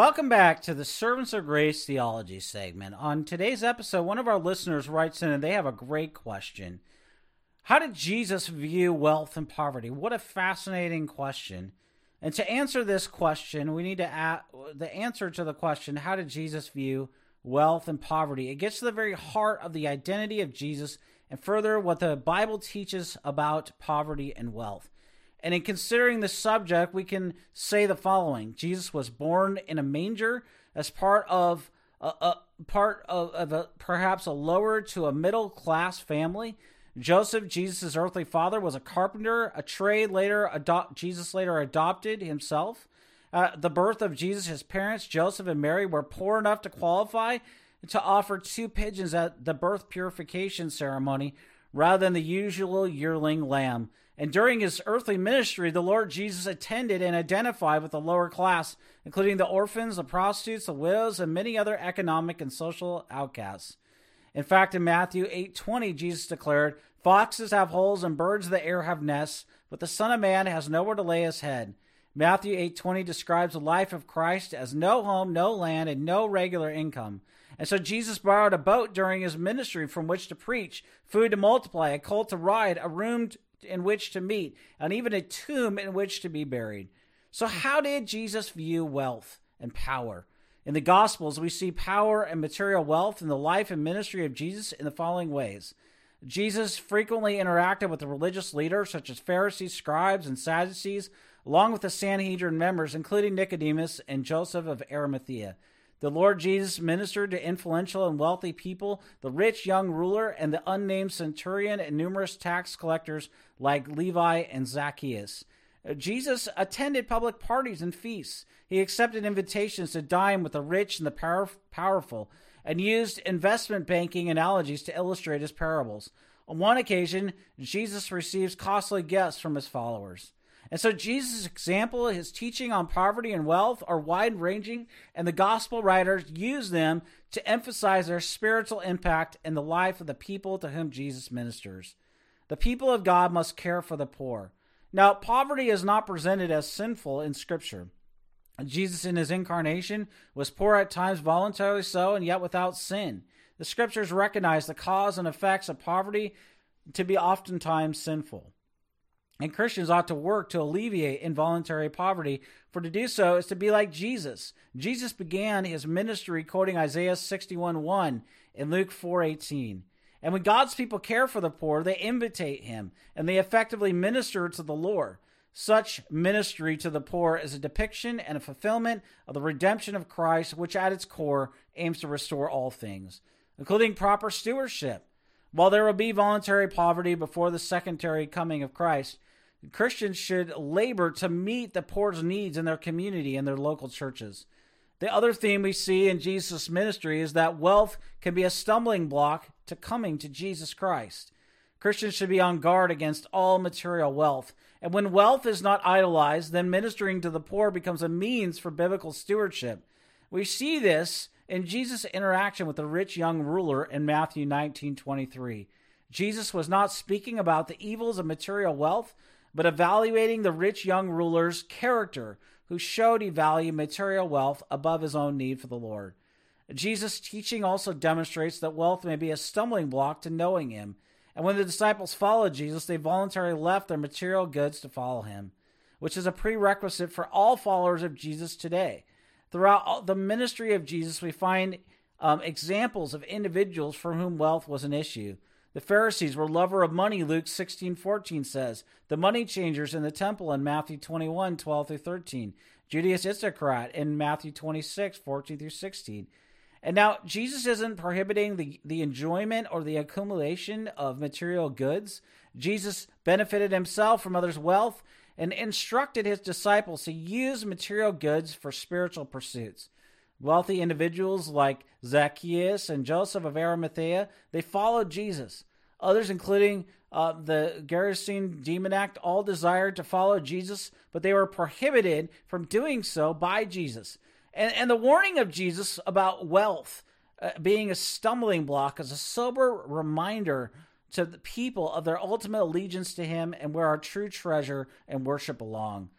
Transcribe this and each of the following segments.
Welcome back to the Servants of Grace Theology segment. On today's episode, one of our listeners writes in and they have a great question. How did Jesus view wealth and poverty? What a fascinating question. And to answer this question, we need to add the answer to the question, how did Jesus view wealth and poverty? It gets to the very heart of the identity of Jesus and further what the Bible teaches about poverty and wealth. And in considering the subject, we can say the following: Jesus was born in a manger as part of a, a part of, of a, perhaps a lower to a middle class family. Joseph, Jesus' earthly father, was a carpenter, a trade later adopt, Jesus later adopted himself. The birth of Jesus, his parents, Joseph and Mary, were poor enough to qualify to offer two pigeons at the birth purification ceremony rather than the usual yearling lamb. And during his earthly ministry, the Lord Jesus attended and identified with the lower class, including the orphans, the prostitutes, the widows, and many other economic and social outcasts. In fact, in Matthew 8:20, Jesus declared, "Foxes have holes and birds of the air have nests, but the Son of Man has nowhere to lay his head." Matthew 8:20 describes the life of Christ as no home, no land, and no regular income. And so Jesus borrowed a boat during his ministry from which to preach, food to multiply, a colt to ride, a room in which to meet, and even a tomb in which to be buried. So, how did Jesus view wealth and power? In the Gospels, we see power and material wealth in the life and ministry of Jesus in the following ways. Jesus frequently interacted with the religious leaders such as Pharisees, scribes, and Sadducees, along with the Sanhedrin members, including Nicodemus and Joseph of Arimathea. The Lord Jesus ministered to influential and wealthy people, the rich young ruler, and the unnamed centurion, and numerous tax collectors like Levi and Zacchaeus. Uh, Jesus attended public parties and feasts. He accepted invitations to dine with the rich and the power- powerful, and used investment banking analogies to illustrate his parables. On one occasion, Jesus receives costly gifts from his followers. And so Jesus' example, his teaching on poverty and wealth are wide ranging, and the gospel writers use them to emphasize their spiritual impact in the life of the people to whom Jesus ministers. The people of God must care for the poor. Now, poverty is not presented as sinful in Scripture. Jesus, in his incarnation, was poor at times, voluntarily so, and yet without sin. The Scriptures recognize the cause and effects of poverty to be oftentimes sinful. And Christians ought to work to alleviate involuntary poverty, for to do so is to be like Jesus. Jesus began his ministry quoting Isaiah 61 1 and Luke 4 18. And when God's people care for the poor, they imitate him and they effectively minister to the Lord. Such ministry to the poor is a depiction and a fulfillment of the redemption of Christ, which at its core aims to restore all things, including proper stewardship. While there will be voluntary poverty before the secondary coming of Christ, Christians should labor to meet the poor's needs in their community and their local churches. The other theme we see in Jesus' ministry is that wealth can be a stumbling block to coming to Jesus Christ. Christians should be on guard against all material wealth. And when wealth is not idolized, then ministering to the poor becomes a means for biblical stewardship. We see this in Jesus' interaction with the rich young ruler in Matthew 19:23. Jesus was not speaking about the evils of material wealth, but evaluating the rich young ruler's character, who showed he valued material wealth above his own need for the Lord. Jesus' teaching also demonstrates that wealth may be a stumbling block to knowing him. And when the disciples followed Jesus, they voluntarily left their material goods to follow him, which is a prerequisite for all followers of Jesus today. Throughout the ministry of Jesus, we find um, examples of individuals for whom wealth was an issue. The Pharisees were lover of money, Luke 16, 14 says. The money changers in the temple in Matthew 21, 12 through 13. Judas Iscariot in Matthew 26, 14 through 16. And now, Jesus isn't prohibiting the, the enjoyment or the accumulation of material goods. Jesus benefited himself from others' wealth and instructed his disciples to use material goods for spiritual pursuits. Wealthy individuals like Zacchaeus and Joseph of Arimathea, they followed Jesus. Others, including uh, the Gerasene demoniac, all desired to follow Jesus, but they were prohibited from doing so by Jesus. And, and the warning of Jesus about wealth uh, being a stumbling block is a sober reminder to the people of their ultimate allegiance to Him and where our true treasure and worship belong.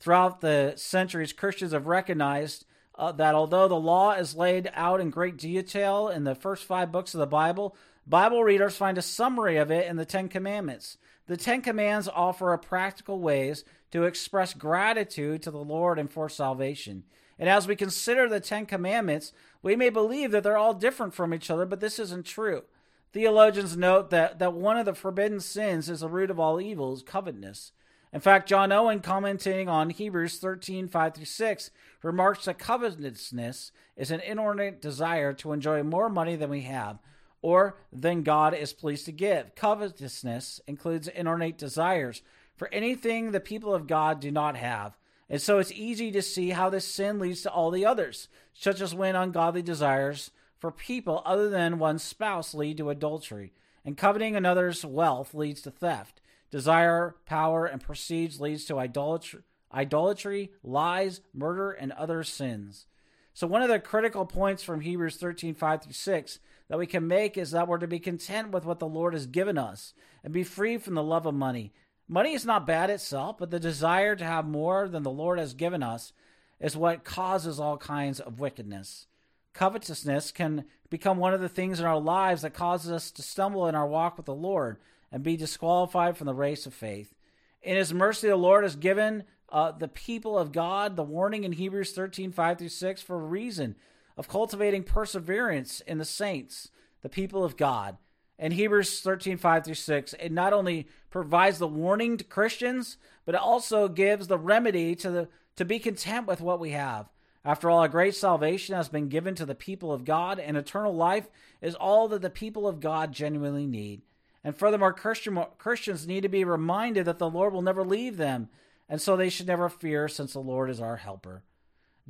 Throughout the centuries, Christians have recognized uh, that although the law is laid out in great detail in the first five books of the Bible, Bible readers find a summary of it in the Ten Commandments. The Ten Commandments offer practical ways to express gratitude to the Lord and for salvation. And as we consider the Ten Commandments, we may believe that they're all different from each other, but this isn't true. Theologians note that, that one of the forbidden sins is the root of all evils, covetousness. In fact, John Owen, commenting on Hebrews 13, 5 through 6, remarks that covetousness is an inordinate desire to enjoy more money than we have, or than God is pleased to give. Covetousness includes inordinate desires for anything the people of God do not have. And so it's easy to see how this sin leads to all the others, such as when ungodly desires for people other than one's spouse lead to adultery, and coveting another's wealth leads to theft. Desire, power, and prestige leads to idolatry, idolatry, lies, murder, and other sins. So one of the critical points from Hebrews 13, 5 through 6 that we can make is that we're to be content with what the Lord has given us and be free from the love of money. Money is not bad itself, but the desire to have more than the Lord has given us is what causes all kinds of wickedness. Covetousness can become one of the things in our lives that causes us to stumble in our walk with the Lord and be disqualified from the race of faith. In His mercy, the Lord has given uh, the people of God the warning in Hebrews 13 5 through 6 for a reason of cultivating perseverance in the saints, the people of God. In Hebrews 13 5 through 6, it not only provides the warning to Christians, but it also gives the remedy to, the, to be content with what we have. After all, a great salvation has been given to the people of God, and eternal life is all that the people of God genuinely need. And furthermore, Christian, Christians need to be reminded that the Lord will never leave them, and so they should never fear, since the Lord is our helper.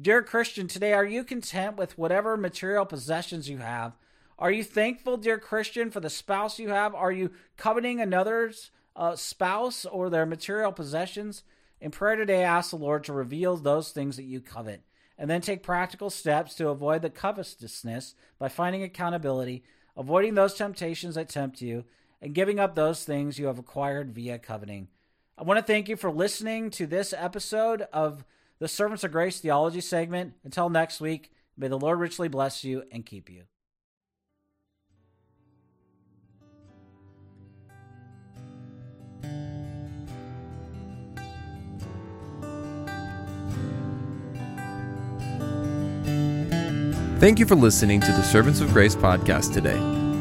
Dear Christian, today, are you content with whatever material possessions you have? Are you thankful, dear Christian, for the spouse you have? Are you coveting another's uh, spouse or their material possessions? In prayer today, ask the Lord to reveal those things that you covet, and then take practical steps to avoid the covetousness by finding accountability, avoiding those temptations that tempt you, and giving up those things you have acquired via coveting. I want to thank you for listening to this episode of the Servants of Grace Theology segment. Until next week, may the Lord richly bless you and keep you. Thank you for listening to the Servants of Grace podcast today.